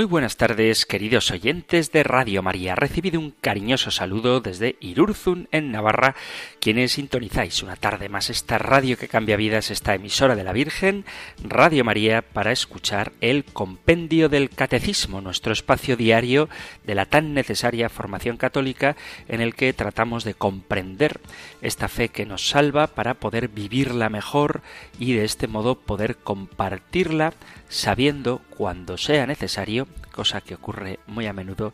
Muy buenas tardes, queridos oyentes de Radio María. Recibido un cariñoso saludo desde Irurzun, en Navarra, quienes sintonizáis una tarde más esta radio que cambia vidas, esta emisora de la Virgen, Radio María, para escuchar el Compendio del Catecismo, nuestro espacio diario de la tan necesaria formación católica en el que tratamos de comprender esta fe que nos salva para poder vivirla mejor y de este modo poder compartirla sabiendo cuando sea necesario, cosa que ocurre muy a menudo,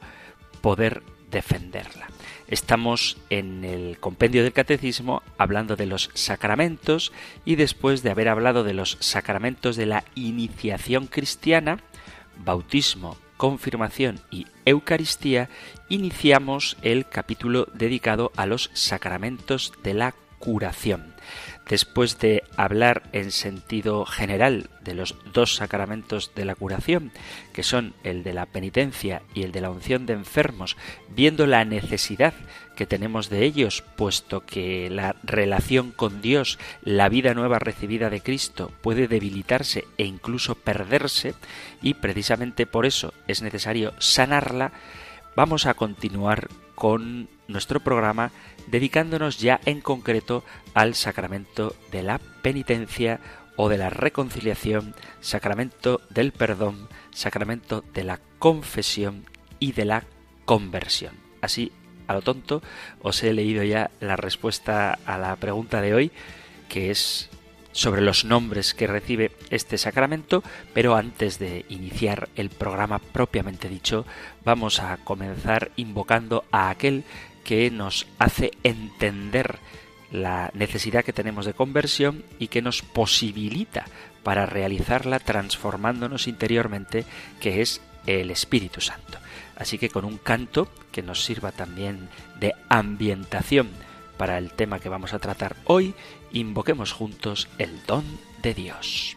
poder defenderla. Estamos en el compendio del catecismo hablando de los sacramentos y después de haber hablado de los sacramentos de la iniciación cristiana, bautismo, confirmación y Eucaristía, iniciamos el capítulo dedicado a los sacramentos de la curación después de hablar en sentido general de los dos sacramentos de la curación, que son el de la penitencia y el de la unción de enfermos, viendo la necesidad que tenemos de ellos, puesto que la relación con Dios, la vida nueva recibida de Cristo, puede debilitarse e incluso perderse, y precisamente por eso es necesario sanarla, vamos a continuar con nuestro programa dedicándonos ya en concreto al sacramento de la penitencia o de la reconciliación, sacramento del perdón, sacramento de la confesión y de la conversión. Así, a lo tonto, os he leído ya la respuesta a la pregunta de hoy, que es sobre los nombres que recibe este sacramento, pero antes de iniciar el programa propiamente dicho, vamos a comenzar invocando a aquel que nos hace entender la necesidad que tenemos de conversión y que nos posibilita para realizarla transformándonos interiormente, que es el Espíritu Santo. Así que con un canto que nos sirva también de ambientación para el tema que vamos a tratar hoy, invoquemos juntos el don de Dios.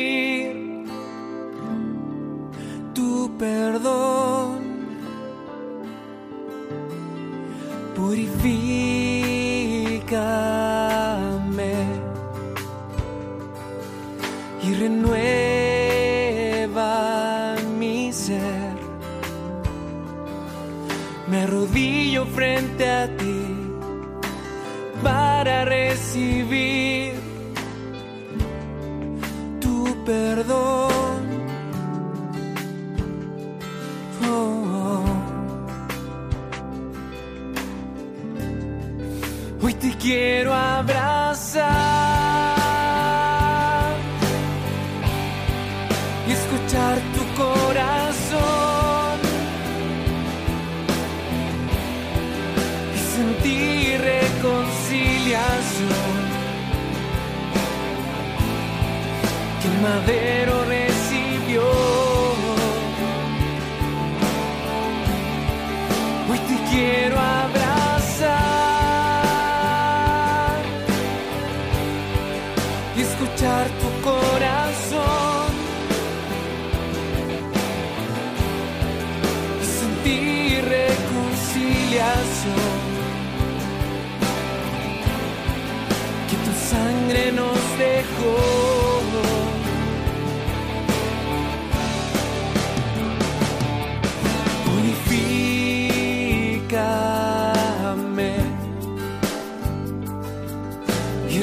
que tu sangre nos dejó.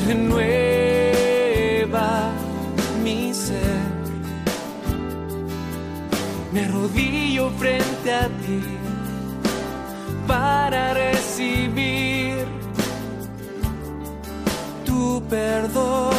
renueva mi ser. Me arrodillo frente a ti para recibir tu perdón.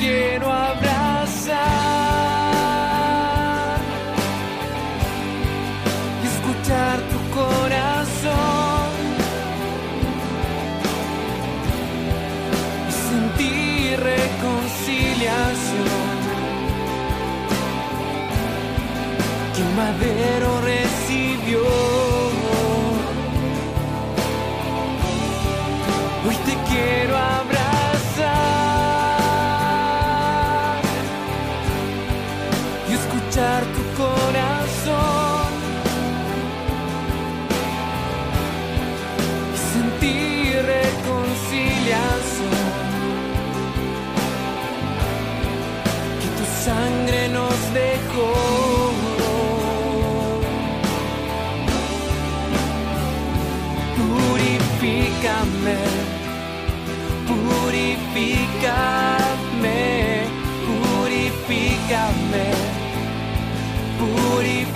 Hoy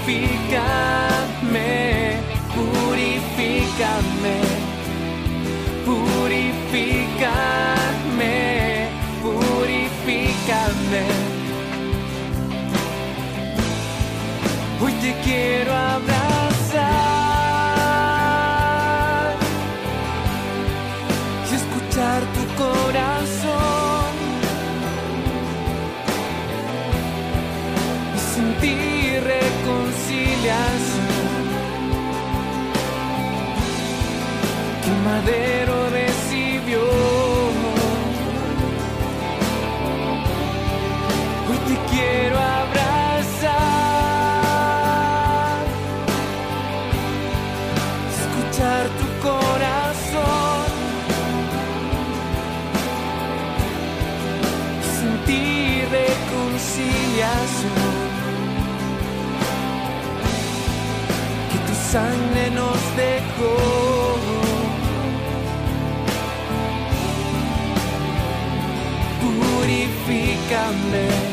purifícame, purifícame, purifícame, purifícame. Hoy te quiero madero recibió. Hoy te quiero abrazar, escuchar tu corazón, sentir reconciliación. Que tu sangre nos dejó. Purifícame,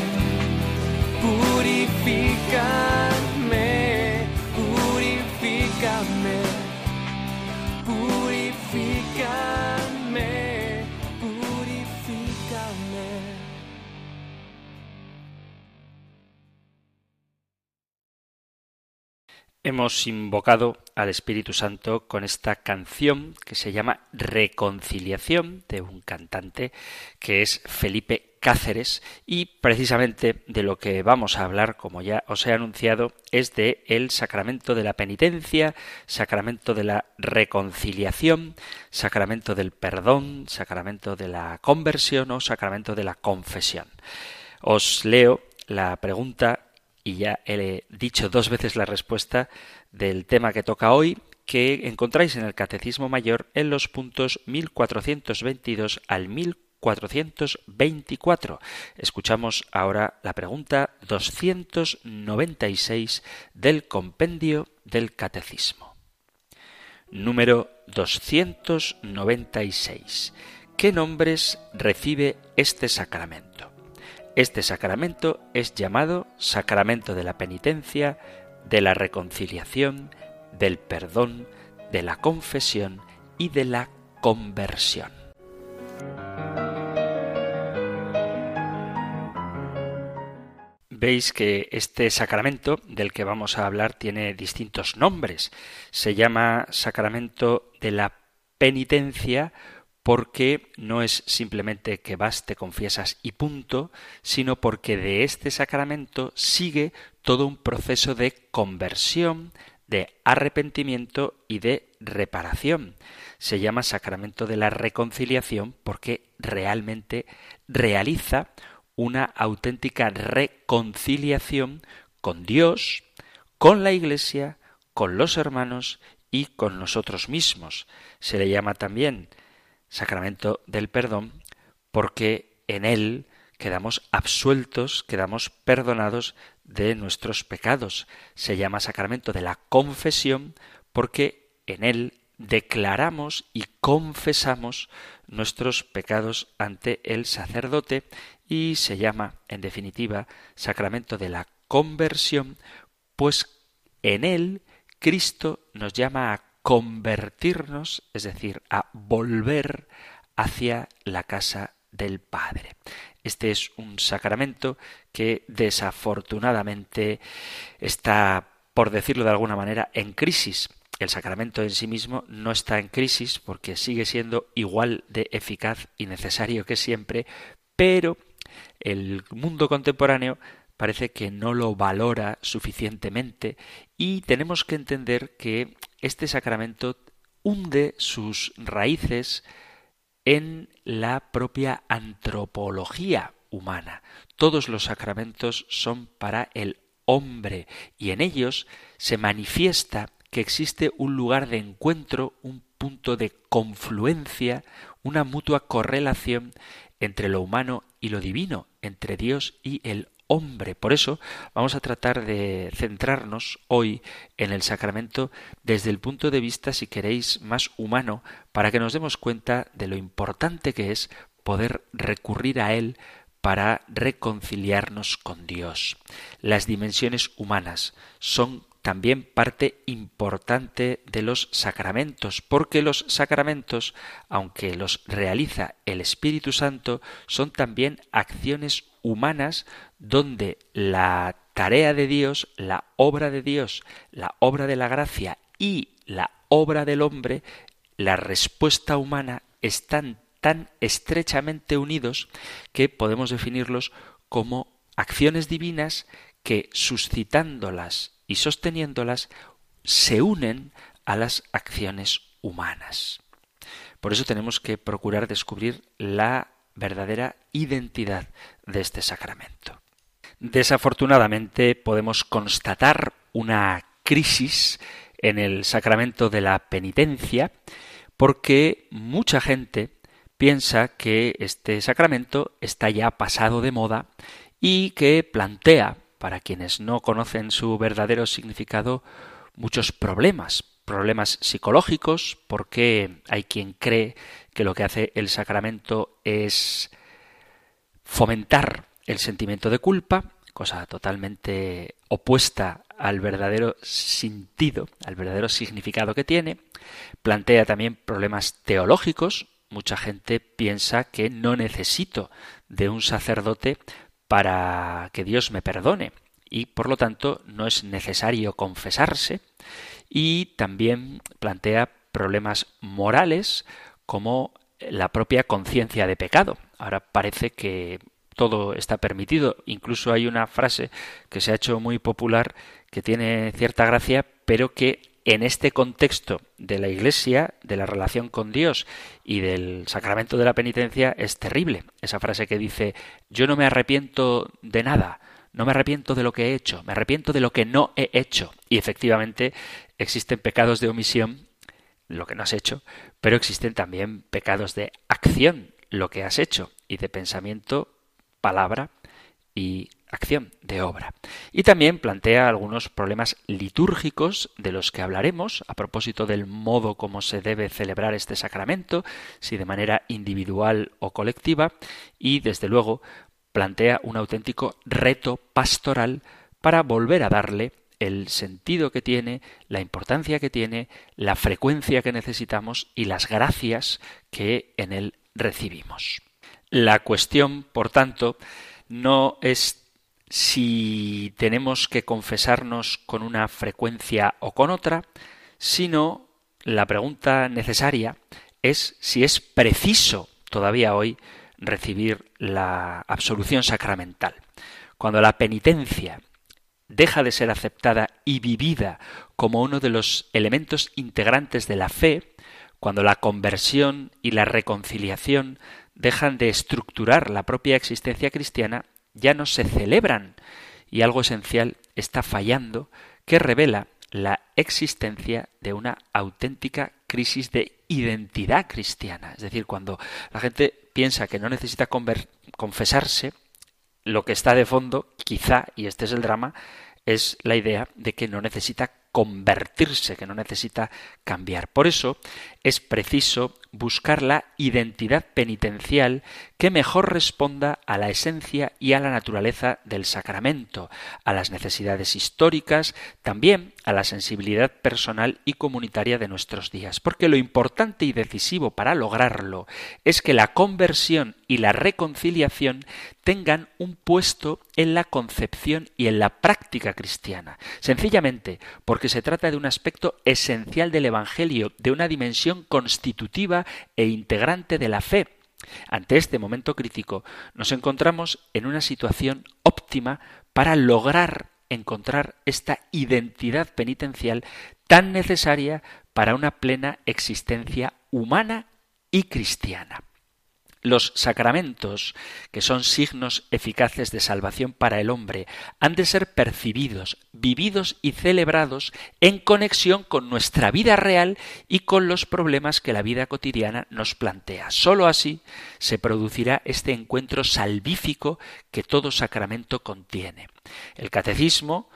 Hemos invocado al Espíritu Santo con esta canción que se llama Reconciliación de un cantante que es Felipe Cáceres y precisamente de lo que vamos a hablar, como ya os he anunciado, es de el sacramento de la penitencia, sacramento de la reconciliación, sacramento del perdón, sacramento de la conversión o sacramento de la confesión. Os leo la pregunta y ya he dicho dos veces la respuesta del tema que toca hoy, que encontráis en el Catecismo Mayor en los puntos 1422 al 1424. Escuchamos ahora la pregunta 296 del compendio del Catecismo. Número 296. ¿Qué nombres recibe este sacramento? Este sacramento es llamado sacramento de la penitencia, de la reconciliación, del perdón, de la confesión y de la conversión. Veis que este sacramento del que vamos a hablar tiene distintos nombres. Se llama sacramento de la penitencia porque no es simplemente que vas, te confiesas y punto, sino porque de este sacramento sigue todo un proceso de conversión, de arrepentimiento y de reparación. Se llama sacramento de la reconciliación porque realmente realiza una auténtica reconciliación con Dios, con la Iglesia, con los hermanos y con nosotros mismos. Se le llama también sacramento del perdón porque en él quedamos absueltos, quedamos perdonados de nuestros pecados. Se llama sacramento de la confesión porque en él declaramos y confesamos nuestros pecados ante el sacerdote y se llama, en definitiva, sacramento de la conversión, pues en él Cristo nos llama a convertirnos, es decir, a volver hacia la casa del Padre. Este es un sacramento que desafortunadamente está, por decirlo de alguna manera, en crisis. El sacramento en sí mismo no está en crisis porque sigue siendo igual de eficaz y necesario que siempre, pero el mundo contemporáneo parece que no lo valora suficientemente y tenemos que entender que este sacramento hunde sus raíces en la propia antropología humana. Todos los sacramentos son para el hombre y en ellos se manifiesta que existe un lugar de encuentro, un punto de confluencia, una mutua correlación entre lo humano y lo divino, entre Dios y el hombre. Por eso vamos a tratar de centrarnos hoy en el sacramento desde el punto de vista, si queréis, más humano, para que nos demos cuenta de lo importante que es poder recurrir a él para reconciliarnos con Dios. Las dimensiones humanas son también parte importante de los sacramentos, porque los sacramentos, aunque los realiza el Espíritu Santo, son también acciones humanas donde la tarea de Dios, la obra de Dios, la obra de la gracia y la obra del hombre, la respuesta humana están tan estrechamente unidos que podemos definirlos como acciones divinas que suscitándolas y sosteniéndolas se unen a las acciones humanas. Por eso tenemos que procurar descubrir la verdadera identidad de este sacramento. Desafortunadamente podemos constatar una crisis en el sacramento de la penitencia porque mucha gente piensa que este sacramento está ya pasado de moda y que plantea para quienes no conocen su verdadero significado, muchos problemas, problemas psicológicos, porque hay quien cree que lo que hace el sacramento es fomentar el sentimiento de culpa, cosa totalmente opuesta al verdadero sentido, al verdadero significado que tiene. Plantea también problemas teológicos. Mucha gente piensa que no necesito de un sacerdote para que Dios me perdone y por lo tanto no es necesario confesarse y también plantea problemas morales como la propia conciencia de pecado. Ahora parece que todo está permitido. Incluso hay una frase que se ha hecho muy popular que tiene cierta gracia, pero que en este contexto de la Iglesia, de la relación con Dios y del sacramento de la penitencia es terrible. Esa frase que dice yo no me arrepiento de nada, no me arrepiento de lo que he hecho, me arrepiento de lo que no he hecho. Y efectivamente existen pecados de omisión, lo que no has hecho, pero existen también pecados de acción, lo que has hecho, y de pensamiento, palabra y acción de obra. Y también plantea algunos problemas litúrgicos de los que hablaremos a propósito del modo como se debe celebrar este sacramento, si de manera individual o colectiva, y desde luego plantea un auténtico reto pastoral para volver a darle el sentido que tiene, la importancia que tiene, la frecuencia que necesitamos y las gracias que en él recibimos. La cuestión, por tanto, no es si tenemos que confesarnos con una frecuencia o con otra, sino la pregunta necesaria es si es preciso todavía hoy recibir la absolución sacramental. Cuando la penitencia deja de ser aceptada y vivida como uno de los elementos integrantes de la fe, cuando la conversión y la reconciliación dejan de estructurar la propia existencia cristiana, ya no se celebran y algo esencial está fallando que revela la existencia de una auténtica crisis de identidad cristiana. Es decir, cuando la gente piensa que no necesita confesarse, lo que está de fondo, quizá, y este es el drama, es la idea de que no necesita convertirse, que no necesita cambiar. Por eso es preciso buscar la identidad penitencial que mejor responda a la esencia y a la naturaleza del sacramento, a las necesidades históricas, también a la sensibilidad personal y comunitaria de nuestros días. Porque lo importante y decisivo para lograrlo es que la conversión y la reconciliación tengan un puesto en la concepción y en la práctica cristiana. Sencillamente porque se trata de un aspecto esencial del Evangelio, de una dimensión constitutiva e integrante de la fe. Ante este momento crítico nos encontramos en una situación óptima para lograr encontrar esta identidad penitencial tan necesaria para una plena existencia humana y cristiana. Los sacramentos, que son signos eficaces de salvación para el hombre, han de ser percibidos, vividos y celebrados en conexión con nuestra vida real y con los problemas que la vida cotidiana nos plantea. Sólo así se producirá este encuentro salvífico que todo sacramento contiene. El catecismo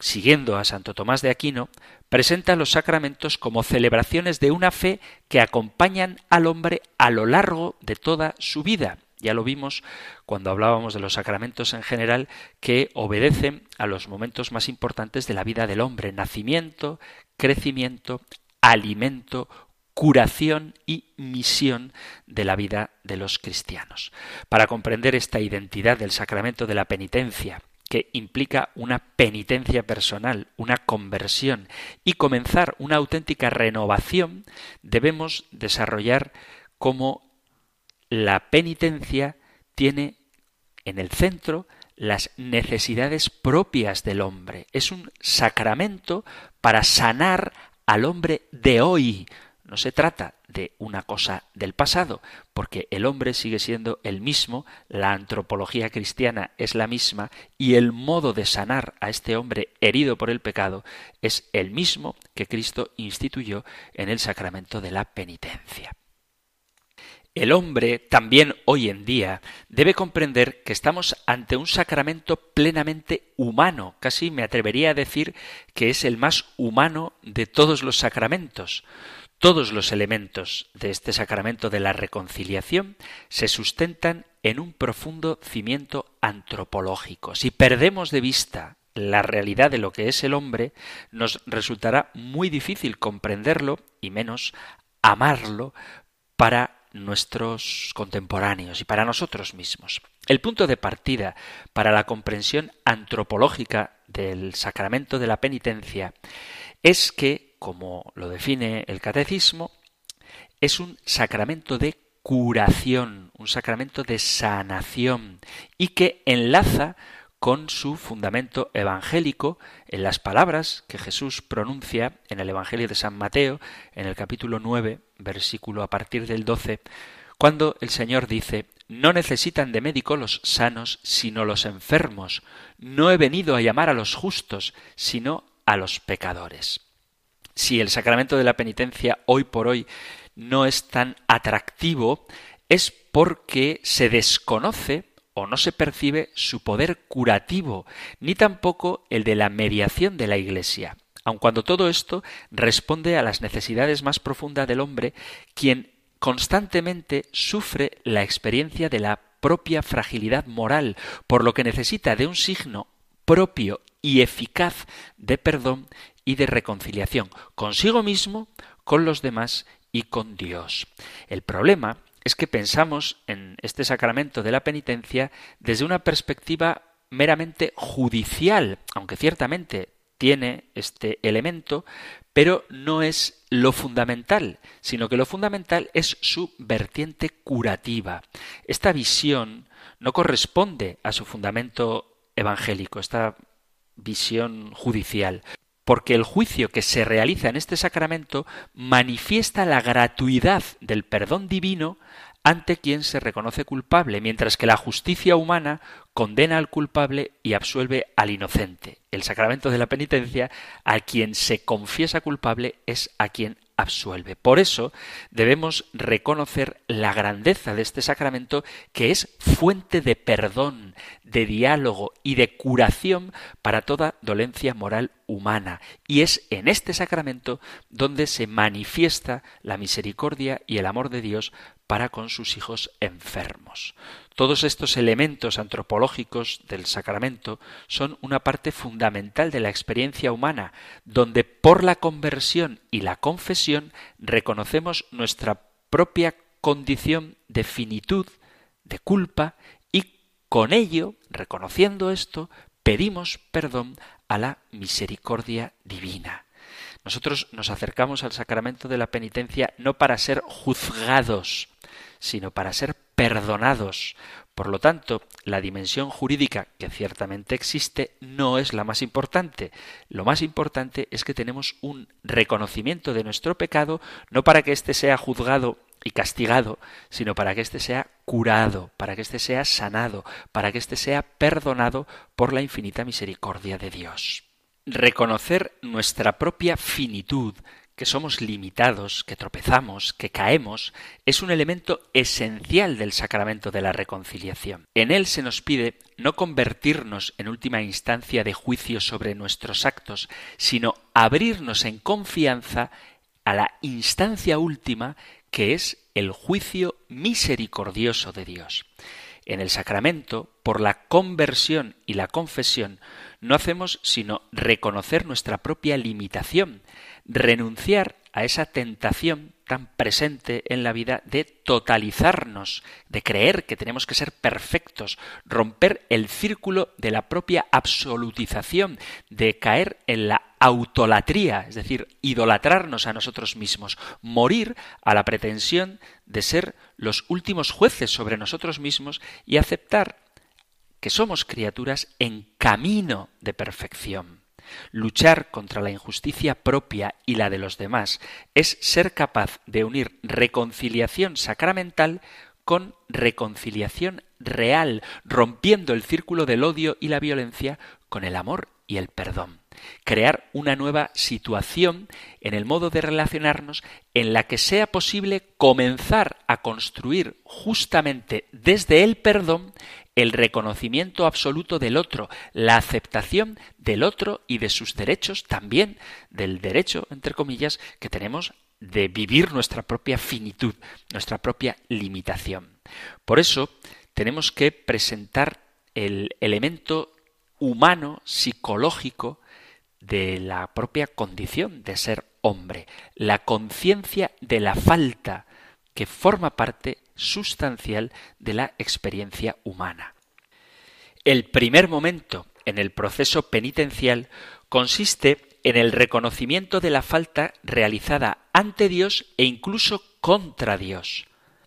siguiendo a Santo Tomás de Aquino, presenta los sacramentos como celebraciones de una fe que acompañan al hombre a lo largo de toda su vida. Ya lo vimos cuando hablábamos de los sacramentos en general que obedecen a los momentos más importantes de la vida del hombre, nacimiento, crecimiento, alimento, curación y misión de la vida de los cristianos. Para comprender esta identidad del sacramento de la penitencia, que implica una penitencia personal, una conversión y comenzar una auténtica renovación, debemos desarrollar cómo la penitencia tiene en el centro las necesidades propias del hombre. Es un sacramento para sanar al hombre de hoy, no se trata de una cosa del pasado, porque el hombre sigue siendo el mismo, la antropología cristiana es la misma, y el modo de sanar a este hombre herido por el pecado es el mismo que Cristo instituyó en el sacramento de la penitencia. El hombre, también hoy en día, debe comprender que estamos ante un sacramento plenamente humano, casi me atrevería a decir que es el más humano de todos los sacramentos. Todos los elementos de este sacramento de la reconciliación se sustentan en un profundo cimiento antropológico. Si perdemos de vista la realidad de lo que es el hombre, nos resultará muy difícil comprenderlo y menos amarlo para nuestros contemporáneos y para nosotros mismos. El punto de partida para la comprensión antropológica del sacramento de la penitencia es que como lo define el catecismo, es un sacramento de curación, un sacramento de sanación y que enlaza con su fundamento evangélico en las palabras que Jesús pronuncia en el Evangelio de San Mateo, en el capítulo 9, versículo a partir del 12, cuando el Señor dice, no necesitan de médico los sanos, sino los enfermos. No he venido a llamar a los justos, sino a los pecadores si el sacramento de la penitencia hoy por hoy no es tan atractivo, es porque se desconoce o no se percibe su poder curativo, ni tampoco el de la mediación de la Iglesia, aun cuando todo esto responde a las necesidades más profundas del hombre, quien constantemente sufre la experiencia de la propia fragilidad moral, por lo que necesita de un signo propio y eficaz de perdón y de reconciliación consigo mismo, con los demás y con Dios. El problema es que pensamos en este sacramento de la penitencia desde una perspectiva meramente judicial, aunque ciertamente tiene este elemento, pero no es lo fundamental, sino que lo fundamental es su vertiente curativa. Esta visión no corresponde a su fundamento evangélico, esta visión judicial porque el juicio que se realiza en este sacramento manifiesta la gratuidad del perdón divino ante quien se reconoce culpable, mientras que la justicia humana condena al culpable y absuelve al inocente. El sacramento de la penitencia, a quien se confiesa culpable, es a quien absuelve. Por eso debemos reconocer la grandeza de este sacramento que es fuente de perdón, de diálogo y de curación para toda dolencia moral humana. Y es en este sacramento donde se manifiesta la misericordia y el amor de Dios para con sus hijos enfermos. Todos estos elementos antropológicos del sacramento son una parte fundamental de la experiencia humana, donde por la conversión y la confesión reconocemos nuestra propia condición de finitud, de culpa, y con ello, reconociendo esto, pedimos perdón a la misericordia divina. Nosotros nos acercamos al sacramento de la penitencia no para ser juzgados, sino para ser perdonados. Por lo tanto, la dimensión jurídica, que ciertamente existe, no es la más importante. Lo más importante es que tenemos un reconocimiento de nuestro pecado, no para que éste sea juzgado y castigado, sino para que éste sea curado, para que éste sea sanado, para que éste sea perdonado por la infinita misericordia de Dios. Reconocer nuestra propia finitud, que somos limitados, que tropezamos, que caemos, es un elemento esencial del sacramento de la reconciliación. En él se nos pide no convertirnos en última instancia de juicio sobre nuestros actos, sino abrirnos en confianza a la instancia última que es el juicio misericordioso de Dios. En el sacramento, por la conversión y la confesión, no hacemos sino reconocer nuestra propia limitación, renunciar a esa tentación tan presente en la vida de totalizarnos, de creer que tenemos que ser perfectos, romper el círculo de la propia absolutización, de caer en la autolatría, es decir, idolatrarnos a nosotros mismos, morir a la pretensión de ser los últimos jueces sobre nosotros mismos y aceptar que somos criaturas en camino de perfección. Luchar contra la injusticia propia y la de los demás es ser capaz de unir reconciliación sacramental con reconciliación real, rompiendo el círculo del odio y la violencia con el amor y el perdón. Crear una nueva situación en el modo de relacionarnos en la que sea posible comenzar a construir justamente desde el perdón el reconocimiento absoluto del otro, la aceptación del otro y de sus derechos, también del derecho, entre comillas, que tenemos de vivir nuestra propia finitud, nuestra propia limitación. Por eso tenemos que presentar el elemento humano, psicológico, de la propia condición de ser hombre, la conciencia de la falta que forma parte sustancial de la experiencia humana. El primer momento en el proceso penitencial consiste en el reconocimiento de la falta realizada ante Dios e incluso contra Dios.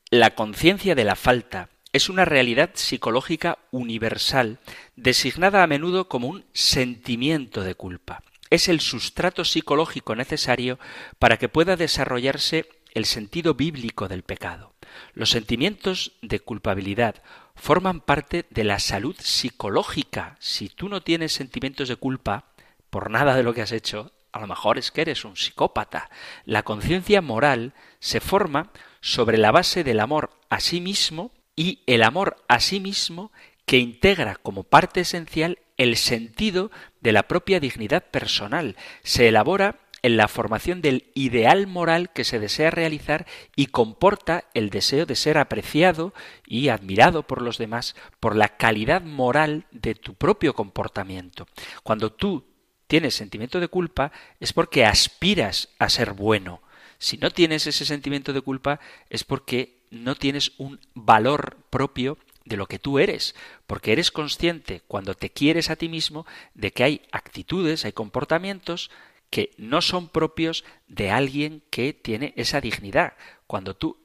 La conciencia de la falta es una realidad psicológica universal, designada a menudo como un sentimiento de culpa. Es el sustrato psicológico necesario para que pueda desarrollarse el sentido bíblico del pecado. Los sentimientos de culpabilidad forman parte de la salud psicológica. Si tú no tienes sentimientos de culpa por nada de lo que has hecho, a lo mejor es que eres un psicópata. La conciencia moral se forma sobre la base del amor a sí mismo y el amor a sí mismo que integra como parte esencial el sentido de la propia dignidad personal. Se elabora en la formación del ideal moral que se desea realizar y comporta el deseo de ser apreciado y admirado por los demás por la calidad moral de tu propio comportamiento. Cuando tú tienes sentimiento de culpa es porque aspiras a ser bueno. Si no tienes ese sentimiento de culpa es porque no tienes un valor propio de lo que tú eres, porque eres consciente cuando te quieres a ti mismo de que hay actitudes, hay comportamientos que no son propios de alguien que tiene esa dignidad. Cuando tú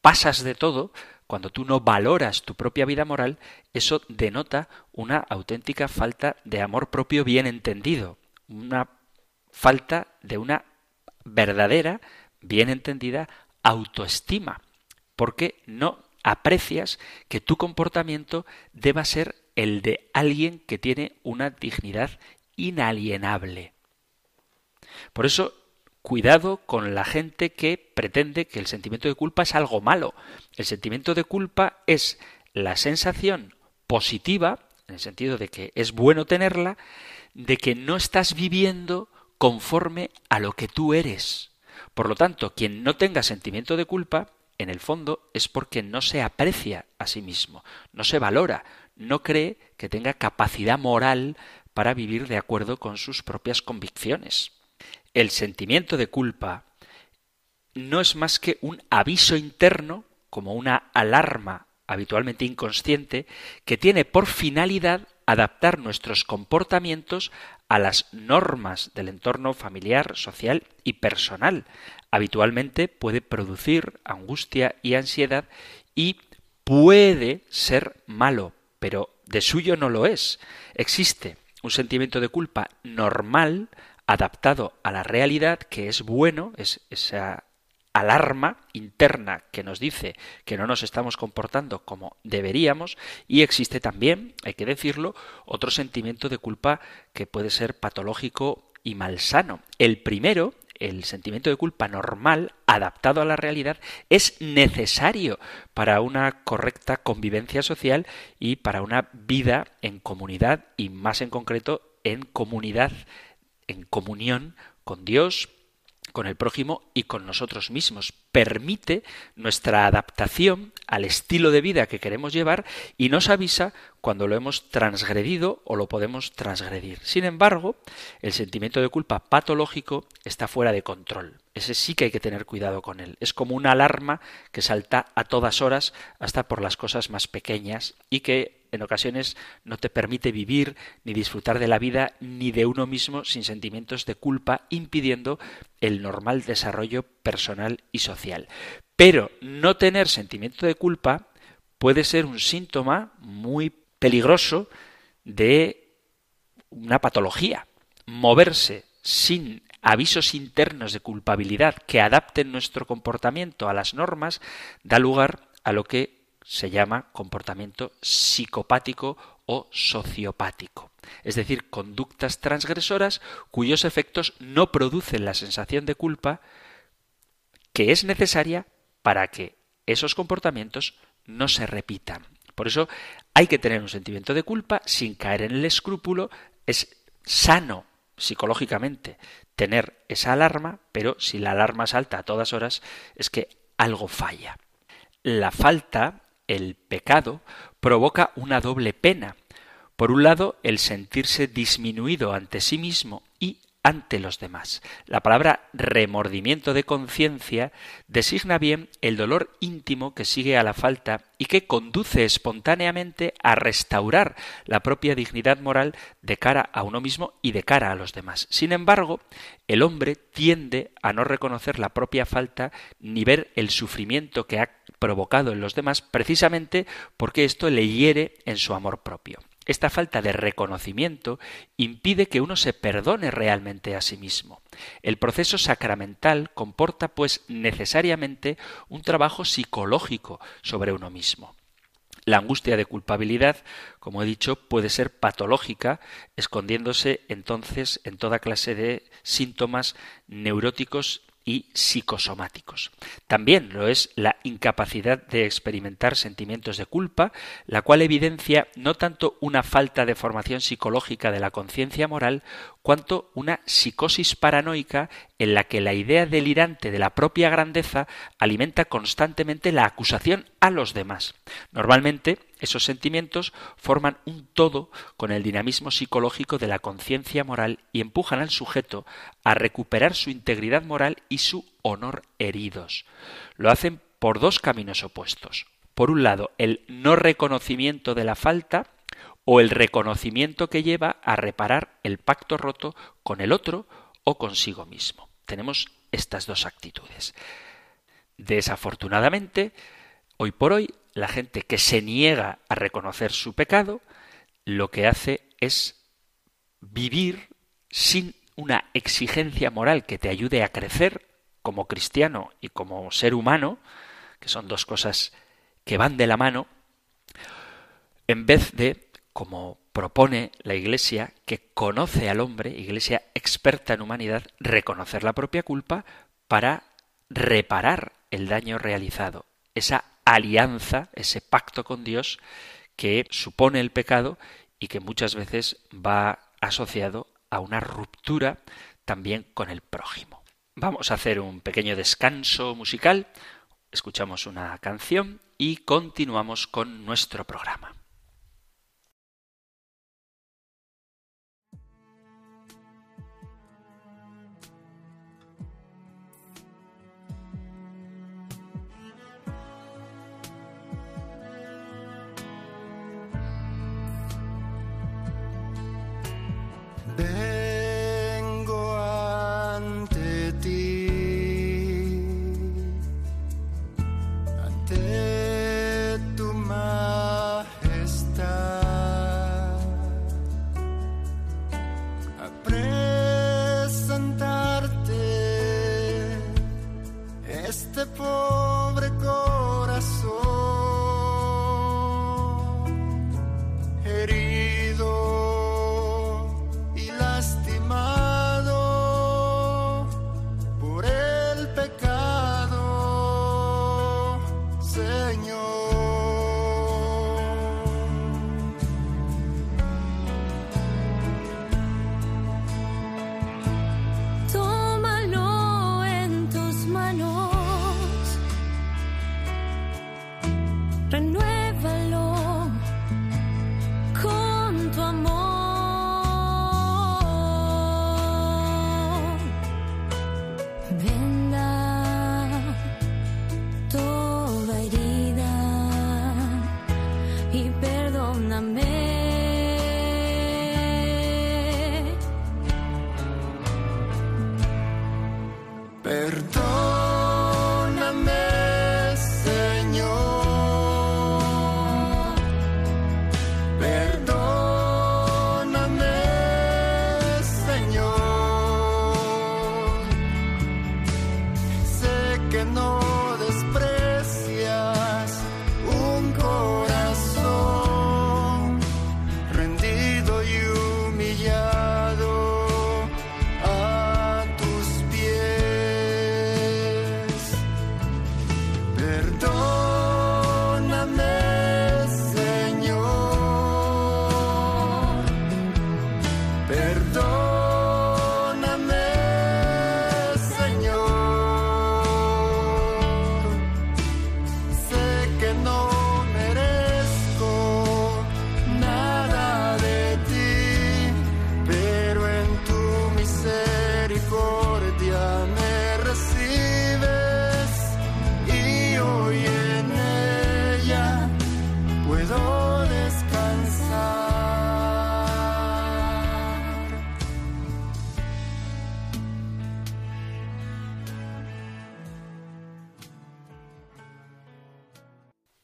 pasas de todo, cuando tú no valoras tu propia vida moral, eso denota una auténtica falta de amor propio bien entendido, una falta de una verdadera, bien entendida autoestima, porque no aprecias que tu comportamiento deba ser el de alguien que tiene una dignidad inalienable. Por eso, cuidado con la gente que pretende que el sentimiento de culpa es algo malo. El sentimiento de culpa es la sensación positiva, en el sentido de que es bueno tenerla, de que no estás viviendo conforme a lo que tú eres. Por lo tanto, quien no tenga sentimiento de culpa, en el fondo, es porque no se aprecia a sí mismo, no se valora, no cree que tenga capacidad moral para vivir de acuerdo con sus propias convicciones. El sentimiento de culpa no es más que un aviso interno, como una alarma habitualmente inconsciente, que tiene por finalidad adaptar nuestros comportamientos a las normas del entorno familiar, social y personal. Habitualmente puede producir angustia y ansiedad y puede ser malo, pero de suyo no lo es. Existe un sentimiento de culpa normal, adaptado a la realidad, que es bueno, es esa alarma interna que nos dice que no nos estamos comportando como deberíamos y existe también, hay que decirlo, otro sentimiento de culpa que puede ser patológico y malsano. El primero el sentimiento de culpa normal, adaptado a la realidad, es necesario para una correcta convivencia social y para una vida en comunidad y más en concreto en comunidad, en comunión con Dios, con el prójimo y con nosotros mismos. Permite nuestra adaptación al estilo de vida que queremos llevar y nos avisa cuando lo hemos transgredido o lo podemos transgredir. Sin embargo, el sentimiento de culpa patológico está fuera de control. Ese sí que hay que tener cuidado con él. Es como una alarma que salta a todas horas hasta por las cosas más pequeñas y que en ocasiones no te permite vivir ni disfrutar de la vida ni de uno mismo sin sentimientos de culpa, impidiendo el normal desarrollo personal y social. Pero no tener sentimiento de culpa puede ser un síntoma muy peligroso de una patología. Moverse sin avisos internos de culpabilidad que adapten nuestro comportamiento a las normas da lugar a lo que se llama comportamiento psicopático o sociopático. Es decir, conductas transgresoras cuyos efectos no producen la sensación de culpa que es necesaria para que esos comportamientos no se repitan. Por eso hay que tener un sentimiento de culpa sin caer en el escrúpulo. Es sano psicológicamente tener esa alarma, pero si la alarma salta a todas horas es que algo falla. La falta el pecado provoca una doble pena. Por un lado, el sentirse disminuido ante sí mismo y ante los demás. La palabra remordimiento de conciencia designa bien el dolor íntimo que sigue a la falta y que conduce espontáneamente a restaurar la propia dignidad moral de cara a uno mismo y de cara a los demás. Sin embargo, el hombre tiende a no reconocer la propia falta ni ver el sufrimiento que ha provocado en los demás precisamente porque esto le hiere en su amor propio. Esta falta de reconocimiento impide que uno se perdone realmente a sí mismo. El proceso sacramental comporta, pues, necesariamente un trabajo psicológico sobre uno mismo. La angustia de culpabilidad, como he dicho, puede ser patológica, escondiéndose entonces en toda clase de síntomas neuróticos y psicosomáticos. También lo es la incapacidad de experimentar sentimientos de culpa, la cual evidencia no tanto una falta de formación psicológica de la conciencia moral, cuanto una psicosis paranoica en la que la idea delirante de la propia grandeza alimenta constantemente la acusación a los demás. Normalmente, esos sentimientos forman un todo con el dinamismo psicológico de la conciencia moral y empujan al sujeto a recuperar su integridad moral y su honor heridos. Lo hacen por dos caminos opuestos. Por un lado, el no reconocimiento de la falta, o el reconocimiento que lleva a reparar el pacto roto con el otro o consigo mismo. Tenemos estas dos actitudes. Desafortunadamente, hoy por hoy, la gente que se niega a reconocer su pecado, lo que hace es vivir sin una exigencia moral que te ayude a crecer como cristiano y como ser humano, que son dos cosas que van de la mano, en vez de, como propone la Iglesia, que conoce al hombre, Iglesia experta en humanidad, reconocer la propia culpa para reparar el daño realizado, esa alianza, ese pacto con Dios que supone el pecado y que muchas veces va asociado a una ruptura también con el prójimo. Vamos a hacer un pequeño descanso musical, escuchamos una canción y continuamos con nuestro programa.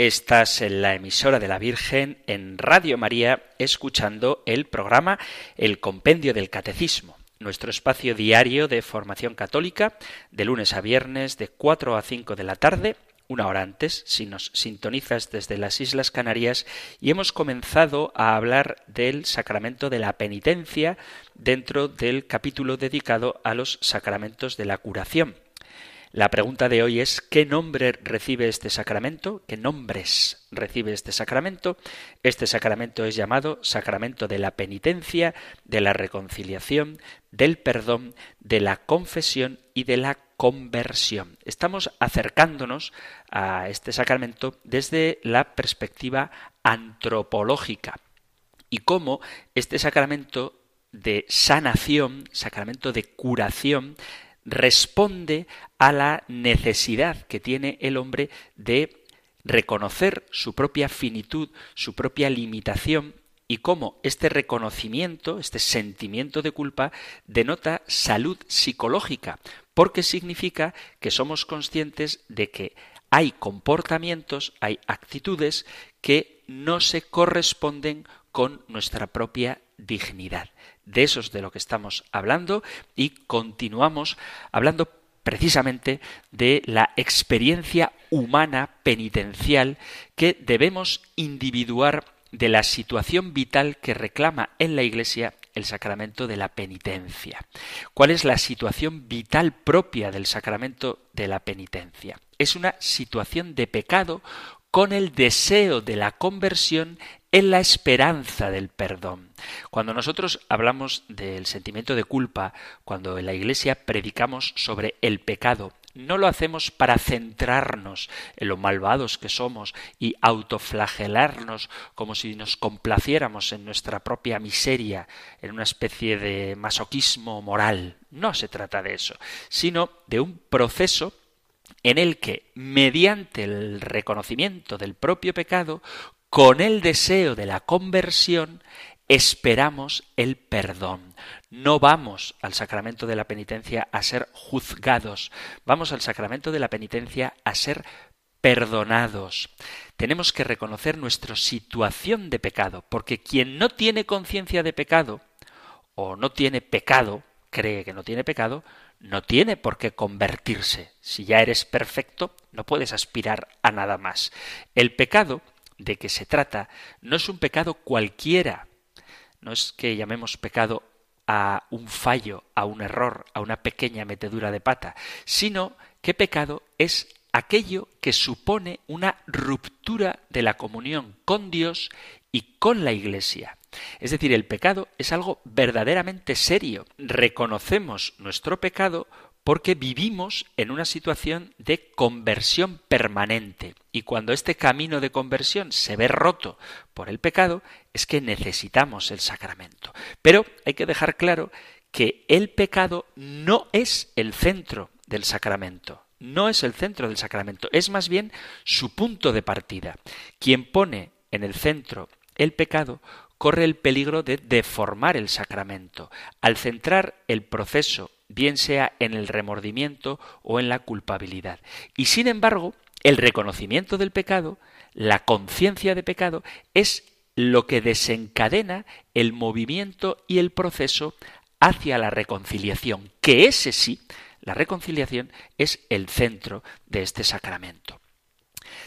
Estás en la emisora de la Virgen en Radio María escuchando el programa El Compendio del Catecismo, nuestro espacio diario de formación católica de lunes a viernes de 4 a 5 de la tarde, una hora antes, si nos sintonizas desde las Islas Canarias, y hemos comenzado a hablar del sacramento de la penitencia dentro del capítulo dedicado a los sacramentos de la curación. La pregunta de hoy es ¿qué nombre recibe este sacramento? ¿Qué nombres recibe este sacramento? Este sacramento es llamado sacramento de la penitencia, de la reconciliación, del perdón, de la confesión y de la conversión. Estamos acercándonos a este sacramento desde la perspectiva antropológica y cómo este sacramento de sanación, sacramento de curación, responde a la necesidad que tiene el hombre de reconocer su propia finitud, su propia limitación y cómo este reconocimiento, este sentimiento de culpa, denota salud psicológica, porque significa que somos conscientes de que hay comportamientos, hay actitudes que no se corresponden con nuestra propia dignidad. De eso es de lo que estamos hablando y continuamos hablando precisamente de la experiencia humana penitencial que debemos individuar de la situación vital que reclama en la Iglesia el sacramento de la penitencia. ¿Cuál es la situación vital propia del sacramento de la penitencia? Es una situación de pecado con el deseo de la conversión en la esperanza del perdón. Cuando nosotros hablamos del sentimiento de culpa, cuando en la Iglesia predicamos sobre el pecado, no lo hacemos para centrarnos en lo malvados que somos y autoflagelarnos como si nos complaciéramos en nuestra propia miseria, en una especie de masoquismo moral. No se trata de eso, sino de un proceso en el que, mediante el reconocimiento del propio pecado, con el deseo de la conversión, esperamos el perdón. No vamos al sacramento de la penitencia a ser juzgados, vamos al sacramento de la penitencia a ser perdonados. Tenemos que reconocer nuestra situación de pecado, porque quien no tiene conciencia de pecado o no tiene pecado, cree que no tiene pecado, no tiene por qué convertirse. Si ya eres perfecto, no puedes aspirar a nada más. El pecado de que se trata no es un pecado cualquiera, no es que llamemos pecado a un fallo, a un error, a una pequeña metedura de pata, sino que pecado es aquello que supone una ruptura de la comunión con Dios y con la Iglesia. Es decir, el pecado es algo verdaderamente serio. Reconocemos nuestro pecado porque vivimos en una situación de conversión permanente. Y cuando este camino de conversión se ve roto por el pecado, es que necesitamos el sacramento. Pero hay que dejar claro que el pecado no es el centro del sacramento. No es el centro del sacramento, es más bien su punto de partida. Quien pone en el centro el pecado corre el peligro de deformar el sacramento. Al centrar el proceso bien sea en el remordimiento o en la culpabilidad. Y sin embargo, el reconocimiento del pecado, la conciencia de pecado, es lo que desencadena el movimiento y el proceso hacia la reconciliación, que ese sí, la reconciliación es el centro de este sacramento.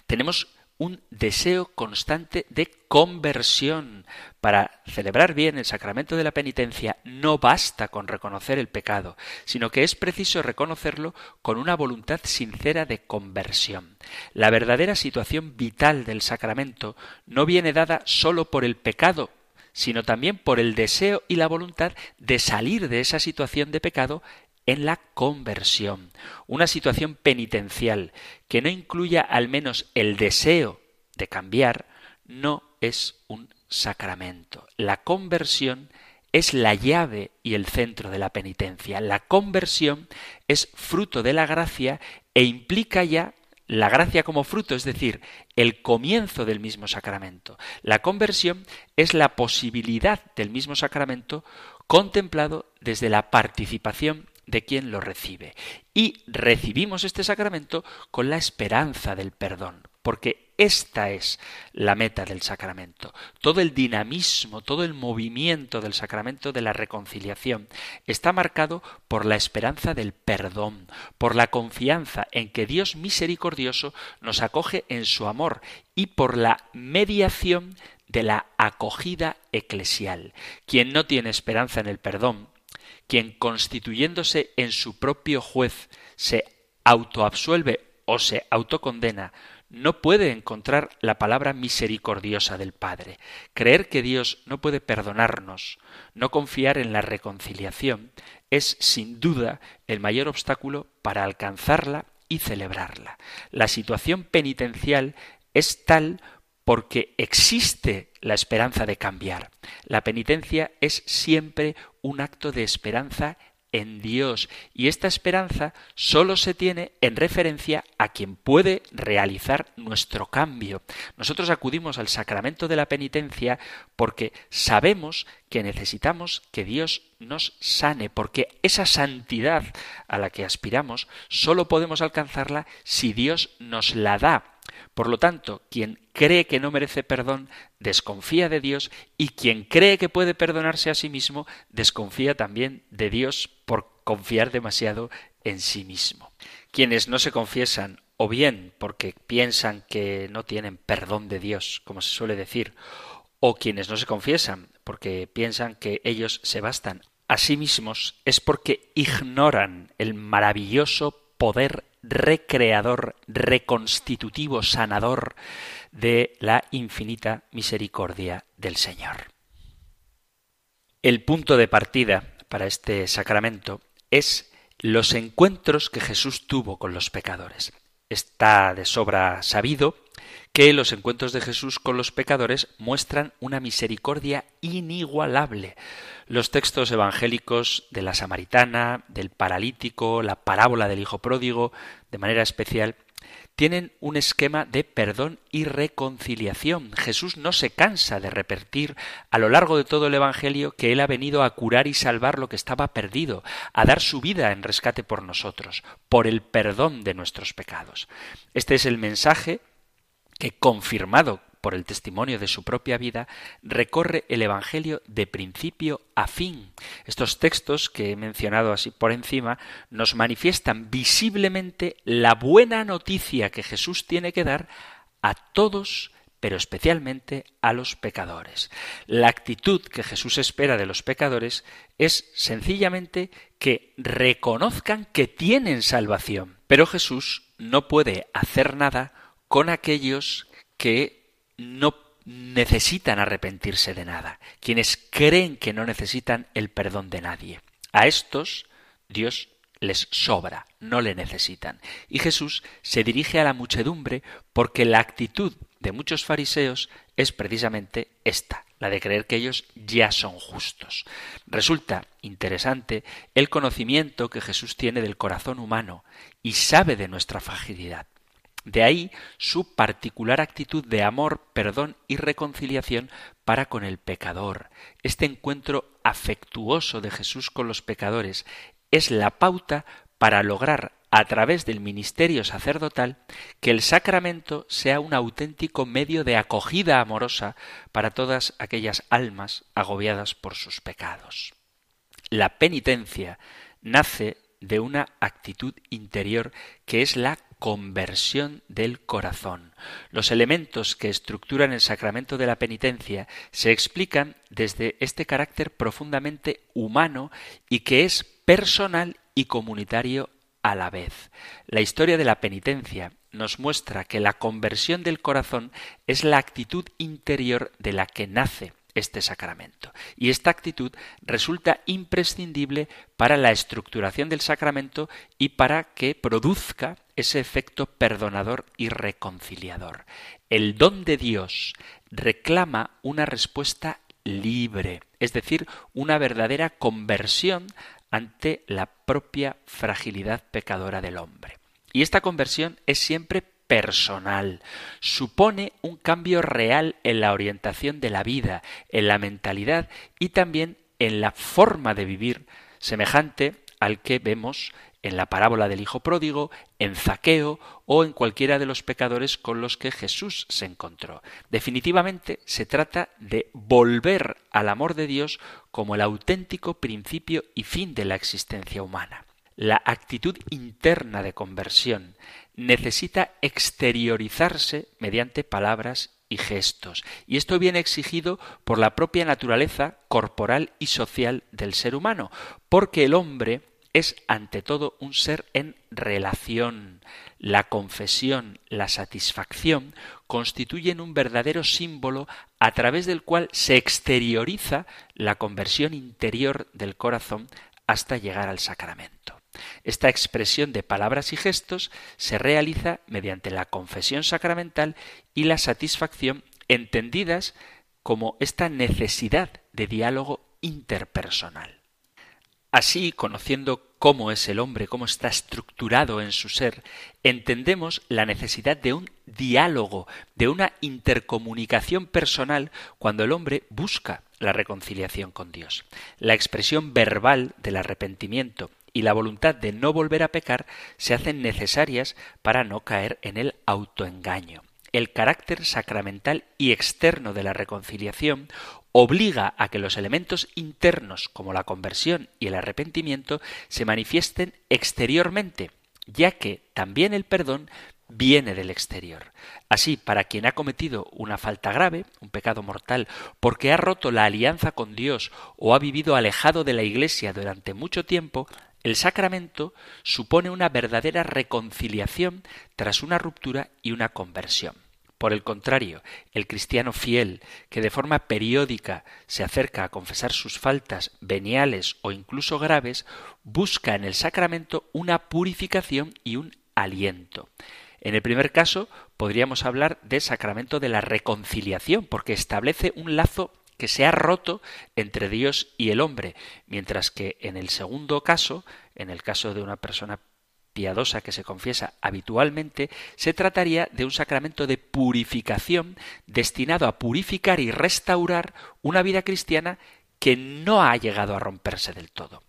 Tenemos un deseo constante de conversión. Para celebrar bien el sacramento de la penitencia no basta con reconocer el pecado, sino que es preciso reconocerlo con una voluntad sincera de conversión. La verdadera situación vital del sacramento no viene dada sólo por el pecado, sino también por el deseo y la voluntad de salir de esa situación de pecado en la conversión, una situación penitencial que no incluya al menos el deseo de cambiar, no es un sacramento. La conversión es la llave y el centro de la penitencia. La conversión es fruto de la gracia e implica ya la gracia como fruto, es decir, el comienzo del mismo sacramento. La conversión es la posibilidad del mismo sacramento contemplado desde la participación de quien lo recibe. Y recibimos este sacramento con la esperanza del perdón, porque esta es la meta del sacramento. Todo el dinamismo, todo el movimiento del sacramento de la reconciliación está marcado por la esperanza del perdón, por la confianza en que Dios misericordioso nos acoge en su amor y por la mediación de la acogida eclesial. Quien no tiene esperanza en el perdón, quien constituyéndose en su propio juez se autoabsuelve o se autocondena, no puede encontrar la palabra misericordiosa del Padre. Creer que Dios no puede perdonarnos, no confiar en la reconciliación, es sin duda el mayor obstáculo para alcanzarla y celebrarla. La situación penitencial es tal porque existe la esperanza de cambiar. La penitencia es siempre un acto de esperanza en Dios y esta esperanza solo se tiene en referencia a quien puede realizar nuestro cambio. Nosotros acudimos al sacramento de la penitencia porque sabemos que necesitamos que Dios nos sane, porque esa santidad a la que aspiramos solo podemos alcanzarla si Dios nos la da por lo tanto, quien cree que no merece perdón desconfía de Dios y quien cree que puede perdonarse a sí mismo desconfía también de Dios por confiar demasiado en sí mismo. Quienes no se confiesan o bien porque piensan que no tienen perdón de Dios, como se suele decir, o quienes no se confiesan porque piensan que ellos se bastan a sí mismos, es porque ignoran el maravilloso poder recreador, reconstitutivo, sanador de la infinita misericordia del Señor. El punto de partida para este sacramento es los encuentros que Jesús tuvo con los pecadores. Está de sobra sabido que los encuentros de Jesús con los pecadores muestran una misericordia inigualable. Los textos evangélicos de la samaritana, del paralítico, la parábola del hijo pródigo, de manera especial, tienen un esquema de perdón y reconciliación. Jesús no se cansa de repetir a lo largo de todo el Evangelio que Él ha venido a curar y salvar lo que estaba perdido, a dar su vida en rescate por nosotros, por el perdón de nuestros pecados. Este es el mensaje que, confirmado por el testimonio de su propia vida, recorre el Evangelio de principio a fin. Estos textos que he mencionado así por encima nos manifiestan visiblemente la buena noticia que Jesús tiene que dar a todos pero especialmente a los pecadores. La actitud que Jesús espera de los pecadores es sencillamente que reconozcan que tienen salvación. Pero Jesús no puede hacer nada con aquellos que no necesitan arrepentirse de nada, quienes creen que no necesitan el perdón de nadie. A estos Dios les sobra, no le necesitan. Y Jesús se dirige a la muchedumbre porque la actitud de muchos fariseos es precisamente esta, la de creer que ellos ya son justos. Resulta interesante el conocimiento que Jesús tiene del corazón humano y sabe de nuestra fragilidad. De ahí su particular actitud de amor, perdón y reconciliación para con el pecador. Este encuentro afectuoso de Jesús con los pecadores es la pauta para lograr a través del ministerio sacerdotal que el sacramento sea un auténtico medio de acogida amorosa para todas aquellas almas agobiadas por sus pecados. La penitencia nace de una actitud interior que es la conversión del corazón. Los elementos que estructuran el sacramento de la penitencia se explican desde este carácter profundamente humano y que es personal y comunitario a la vez. La historia de la penitencia nos muestra que la conversión del corazón es la actitud interior de la que nace este sacramento. Y esta actitud resulta imprescindible para la estructuración del sacramento y para que produzca ese efecto perdonador y reconciliador. El don de Dios reclama una respuesta libre, es decir, una verdadera conversión ante la propia fragilidad pecadora del hombre. Y esta conversión es siempre personal. Supone un cambio real en la orientación de la vida, en la mentalidad y también en la forma de vivir, semejante al que vemos en la parábola del Hijo Pródigo, en Zaqueo o en cualquiera de los pecadores con los que Jesús se encontró. Definitivamente se trata de volver al amor de Dios como el auténtico principio y fin de la existencia humana. La actitud interna de conversión necesita exteriorizarse mediante palabras y gestos. Y esto viene exigido por la propia naturaleza corporal y social del ser humano, porque el hombre es ante todo un ser en relación. La confesión, la satisfacción constituyen un verdadero símbolo a través del cual se exterioriza la conversión interior del corazón hasta llegar al sacramento. Esta expresión de palabras y gestos se realiza mediante la confesión sacramental y la satisfacción entendidas como esta necesidad de diálogo interpersonal. Así, conociendo cómo es el hombre, cómo está estructurado en su ser, entendemos la necesidad de un diálogo, de una intercomunicación personal cuando el hombre busca la reconciliación con Dios. La expresión verbal del arrepentimiento y la voluntad de no volver a pecar se hacen necesarias para no caer en el autoengaño. El carácter sacramental y externo de la reconciliación obliga a que los elementos internos como la conversión y el arrepentimiento se manifiesten exteriormente, ya que también el perdón viene del exterior. Así, para quien ha cometido una falta grave, un pecado mortal, porque ha roto la alianza con Dios o ha vivido alejado de la Iglesia durante mucho tiempo, el sacramento supone una verdadera reconciliación tras una ruptura y una conversión. Por el contrario, el cristiano fiel, que de forma periódica se acerca a confesar sus faltas veniales o incluso graves, busca en el sacramento una purificación y un aliento. En el primer caso, podríamos hablar de sacramento de la reconciliación, porque establece un lazo que se ha roto entre Dios y el hombre, mientras que en el segundo caso, en el caso de una persona piadosa que se confiesa habitualmente, se trataría de un sacramento de purificación destinado a purificar y restaurar una vida cristiana que no ha llegado a romperse del todo.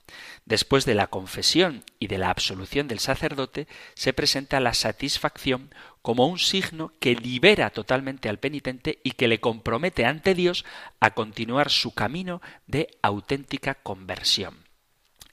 Después de la confesión y de la absolución del sacerdote, se presenta la satisfacción como un signo que libera totalmente al penitente y que le compromete ante Dios a continuar su camino de auténtica conversión.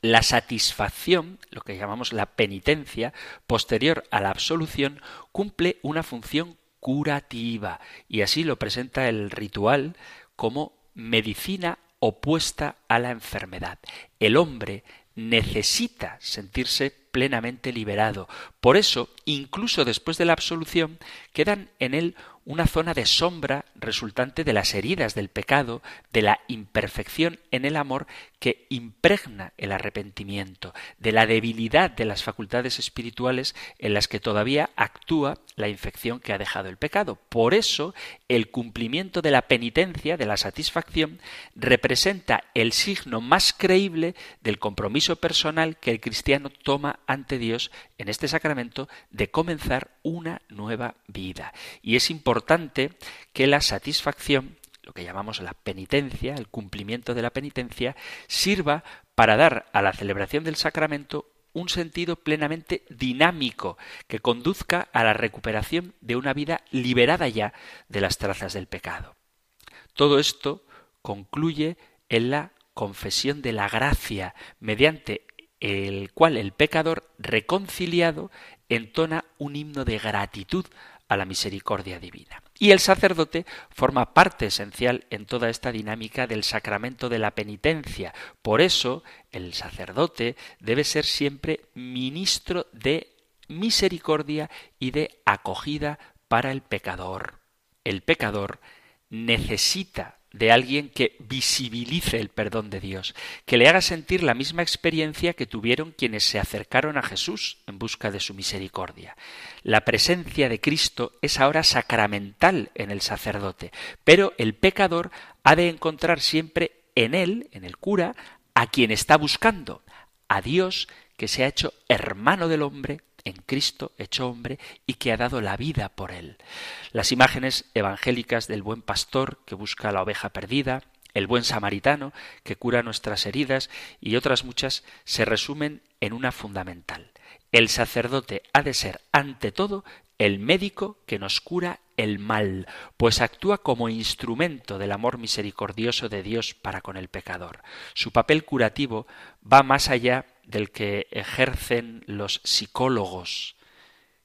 La satisfacción, lo que llamamos la penitencia, posterior a la absolución, cumple una función curativa y así lo presenta el ritual como medicina opuesta a la enfermedad. El hombre necesita sentirse plenamente liberado. Por eso, incluso después de la absolución, quedan en él una zona de sombra resultante de las heridas del pecado, de la imperfección en el amor que impregna el arrepentimiento, de la debilidad de las facultades espirituales en las que todavía actúa la infección que ha dejado el pecado. Por eso, el cumplimiento de la penitencia, de la satisfacción, representa el signo más creíble del compromiso personal que el cristiano toma ante Dios en este sacramento de comenzar una nueva vida. Y es importante que la satisfacción, lo que llamamos la penitencia, el cumplimiento de la penitencia, sirva para dar a la celebración del sacramento un sentido plenamente dinámico que conduzca a la recuperación de una vida liberada ya de las trazas del pecado. Todo esto concluye en la confesión de la gracia, mediante el cual el pecador reconciliado entona un himno de gratitud a la misericordia divina. Y el sacerdote forma parte esencial en toda esta dinámica del sacramento de la penitencia. Por eso el sacerdote debe ser siempre ministro de misericordia y de acogida para el pecador. El pecador necesita de alguien que visibilice el perdón de Dios, que le haga sentir la misma experiencia que tuvieron quienes se acercaron a Jesús en busca de su misericordia. La presencia de Cristo es ahora sacramental en el sacerdote, pero el pecador ha de encontrar siempre en él, en el cura, a quien está buscando, a Dios que se ha hecho hermano del hombre en Cristo hecho hombre y que ha dado la vida por él. Las imágenes evangélicas del buen pastor que busca la oveja perdida, el buen samaritano que cura nuestras heridas y otras muchas se resumen en una fundamental. El sacerdote ha de ser, ante todo, el médico que nos cura el mal, pues actúa como instrumento del amor misericordioso de Dios para con el pecador. Su papel curativo va más allá del que ejercen los psicólogos,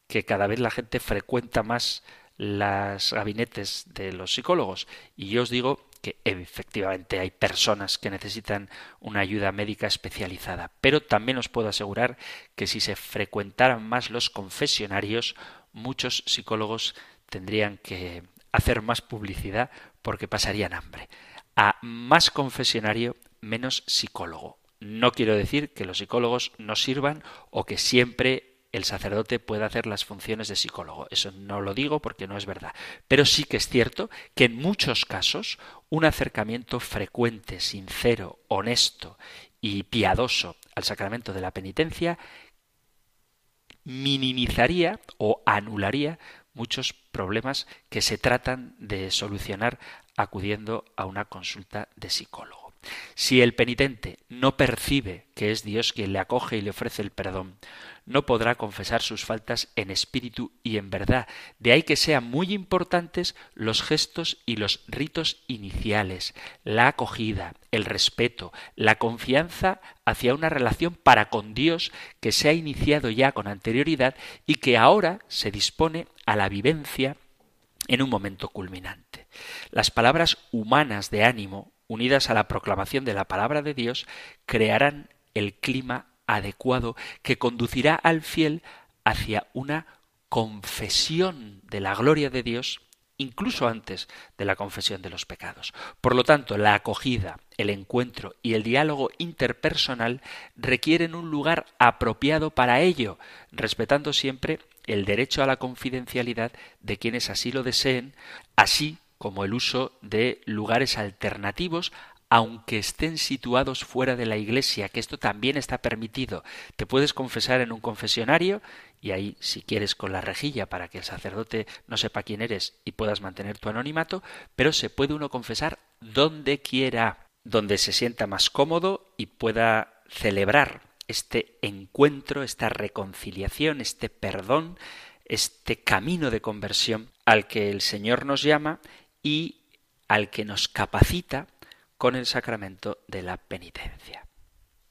que cada vez la gente frecuenta más los gabinetes de los psicólogos. Y yo os digo que efectivamente hay personas que necesitan una ayuda médica especializada, pero también os puedo asegurar que si se frecuentaran más los confesionarios, muchos psicólogos tendrían que hacer más publicidad porque pasarían hambre. A más confesionario, menos psicólogo. No quiero decir que los psicólogos no sirvan o que siempre el sacerdote pueda hacer las funciones de psicólogo. Eso no lo digo porque no es verdad. Pero sí que es cierto que en muchos casos un acercamiento frecuente, sincero, honesto y piadoso al sacramento de la penitencia minimizaría o anularía muchos problemas que se tratan de solucionar acudiendo a una consulta de psicólogo. Si el penitente no percibe que es Dios quien le acoge y le ofrece el perdón, no podrá confesar sus faltas en espíritu y en verdad. De ahí que sean muy importantes los gestos y los ritos iniciales, la acogida, el respeto, la confianza hacia una relación para con Dios que se ha iniciado ya con anterioridad y que ahora se dispone a la vivencia en un momento culminante. Las palabras humanas de ánimo, unidas a la proclamación de la palabra de Dios, crearán el clima adecuado que conducirá al fiel hacia una confesión de la gloria de Dios incluso antes de la confesión de los pecados. Por lo tanto, la acogida, el encuentro y el diálogo interpersonal requieren un lugar apropiado para ello, respetando siempre el derecho a la confidencialidad de quienes así lo deseen, así como el uso de lugares alternativos aunque estén situados fuera de la iglesia, que esto también está permitido. Te puedes confesar en un confesionario y ahí, si quieres, con la rejilla para que el sacerdote no sepa quién eres y puedas mantener tu anonimato, pero se puede uno confesar donde quiera, donde se sienta más cómodo y pueda celebrar este encuentro, esta reconciliación, este perdón, este camino de conversión al que el Señor nos llama y al que nos capacita con el sacramento de la penitencia.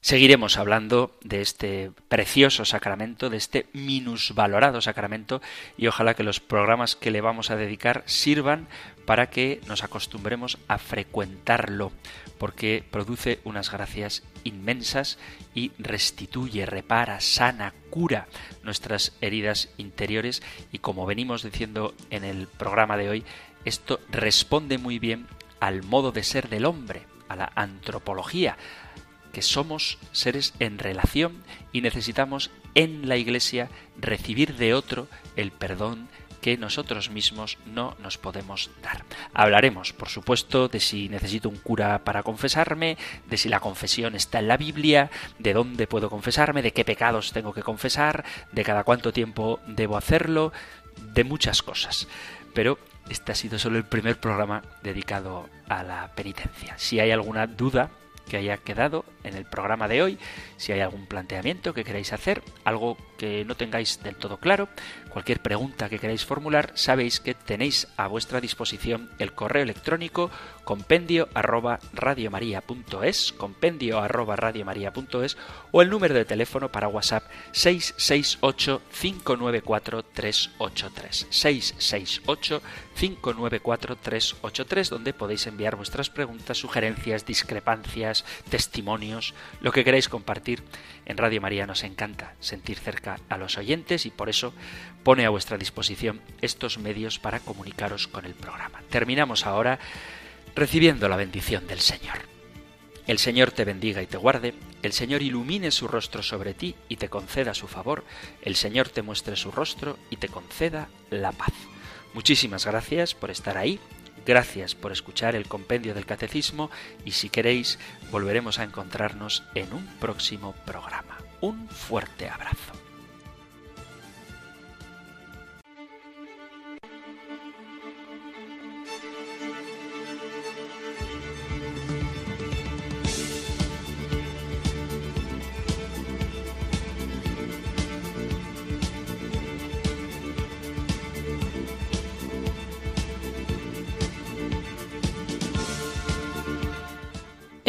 Seguiremos hablando de este precioso sacramento, de este minusvalorado sacramento, y ojalá que los programas que le vamos a dedicar sirvan para que nos acostumbremos a frecuentarlo, porque produce unas gracias inmensas y restituye, repara, sana, cura nuestras heridas interiores, y como venimos diciendo en el programa de hoy, esto responde muy bien al modo de ser del hombre, a la antropología, que somos seres en relación y necesitamos en la Iglesia recibir de otro el perdón que nosotros mismos no nos podemos dar. Hablaremos, por supuesto, de si necesito un cura para confesarme, de si la confesión está en la Biblia, de dónde puedo confesarme, de qué pecados tengo que confesar, de cada cuánto tiempo debo hacerlo, de muchas cosas. Pero este ha sido solo el primer programa dedicado a la penitencia. Si hay alguna duda que haya quedado en el programa de hoy, si hay algún planteamiento que queráis hacer, algo que no tengáis del todo claro, cualquier pregunta que queráis formular, sabéis que tenéis a vuestra disposición el correo electrónico compendio arroba radiomaria.es, compendio arroba radiomaria.es o el número de teléfono para WhatsApp 668 594 383 668 594 383 donde podéis enviar vuestras preguntas, sugerencias, discrepancias, testimonios, lo que queráis compartir. En Radio María nos encanta sentir cerca a los oyentes y por eso pone a vuestra disposición estos medios para comunicaros con el programa. Terminamos ahora recibiendo la bendición del Señor. El Señor te bendiga y te guarde, el Señor ilumine su rostro sobre ti y te conceda su favor, el Señor te muestre su rostro y te conceda la paz. Muchísimas gracias por estar ahí, gracias por escuchar el compendio del catecismo y si queréis volveremos a encontrarnos en un próximo programa. Un fuerte abrazo.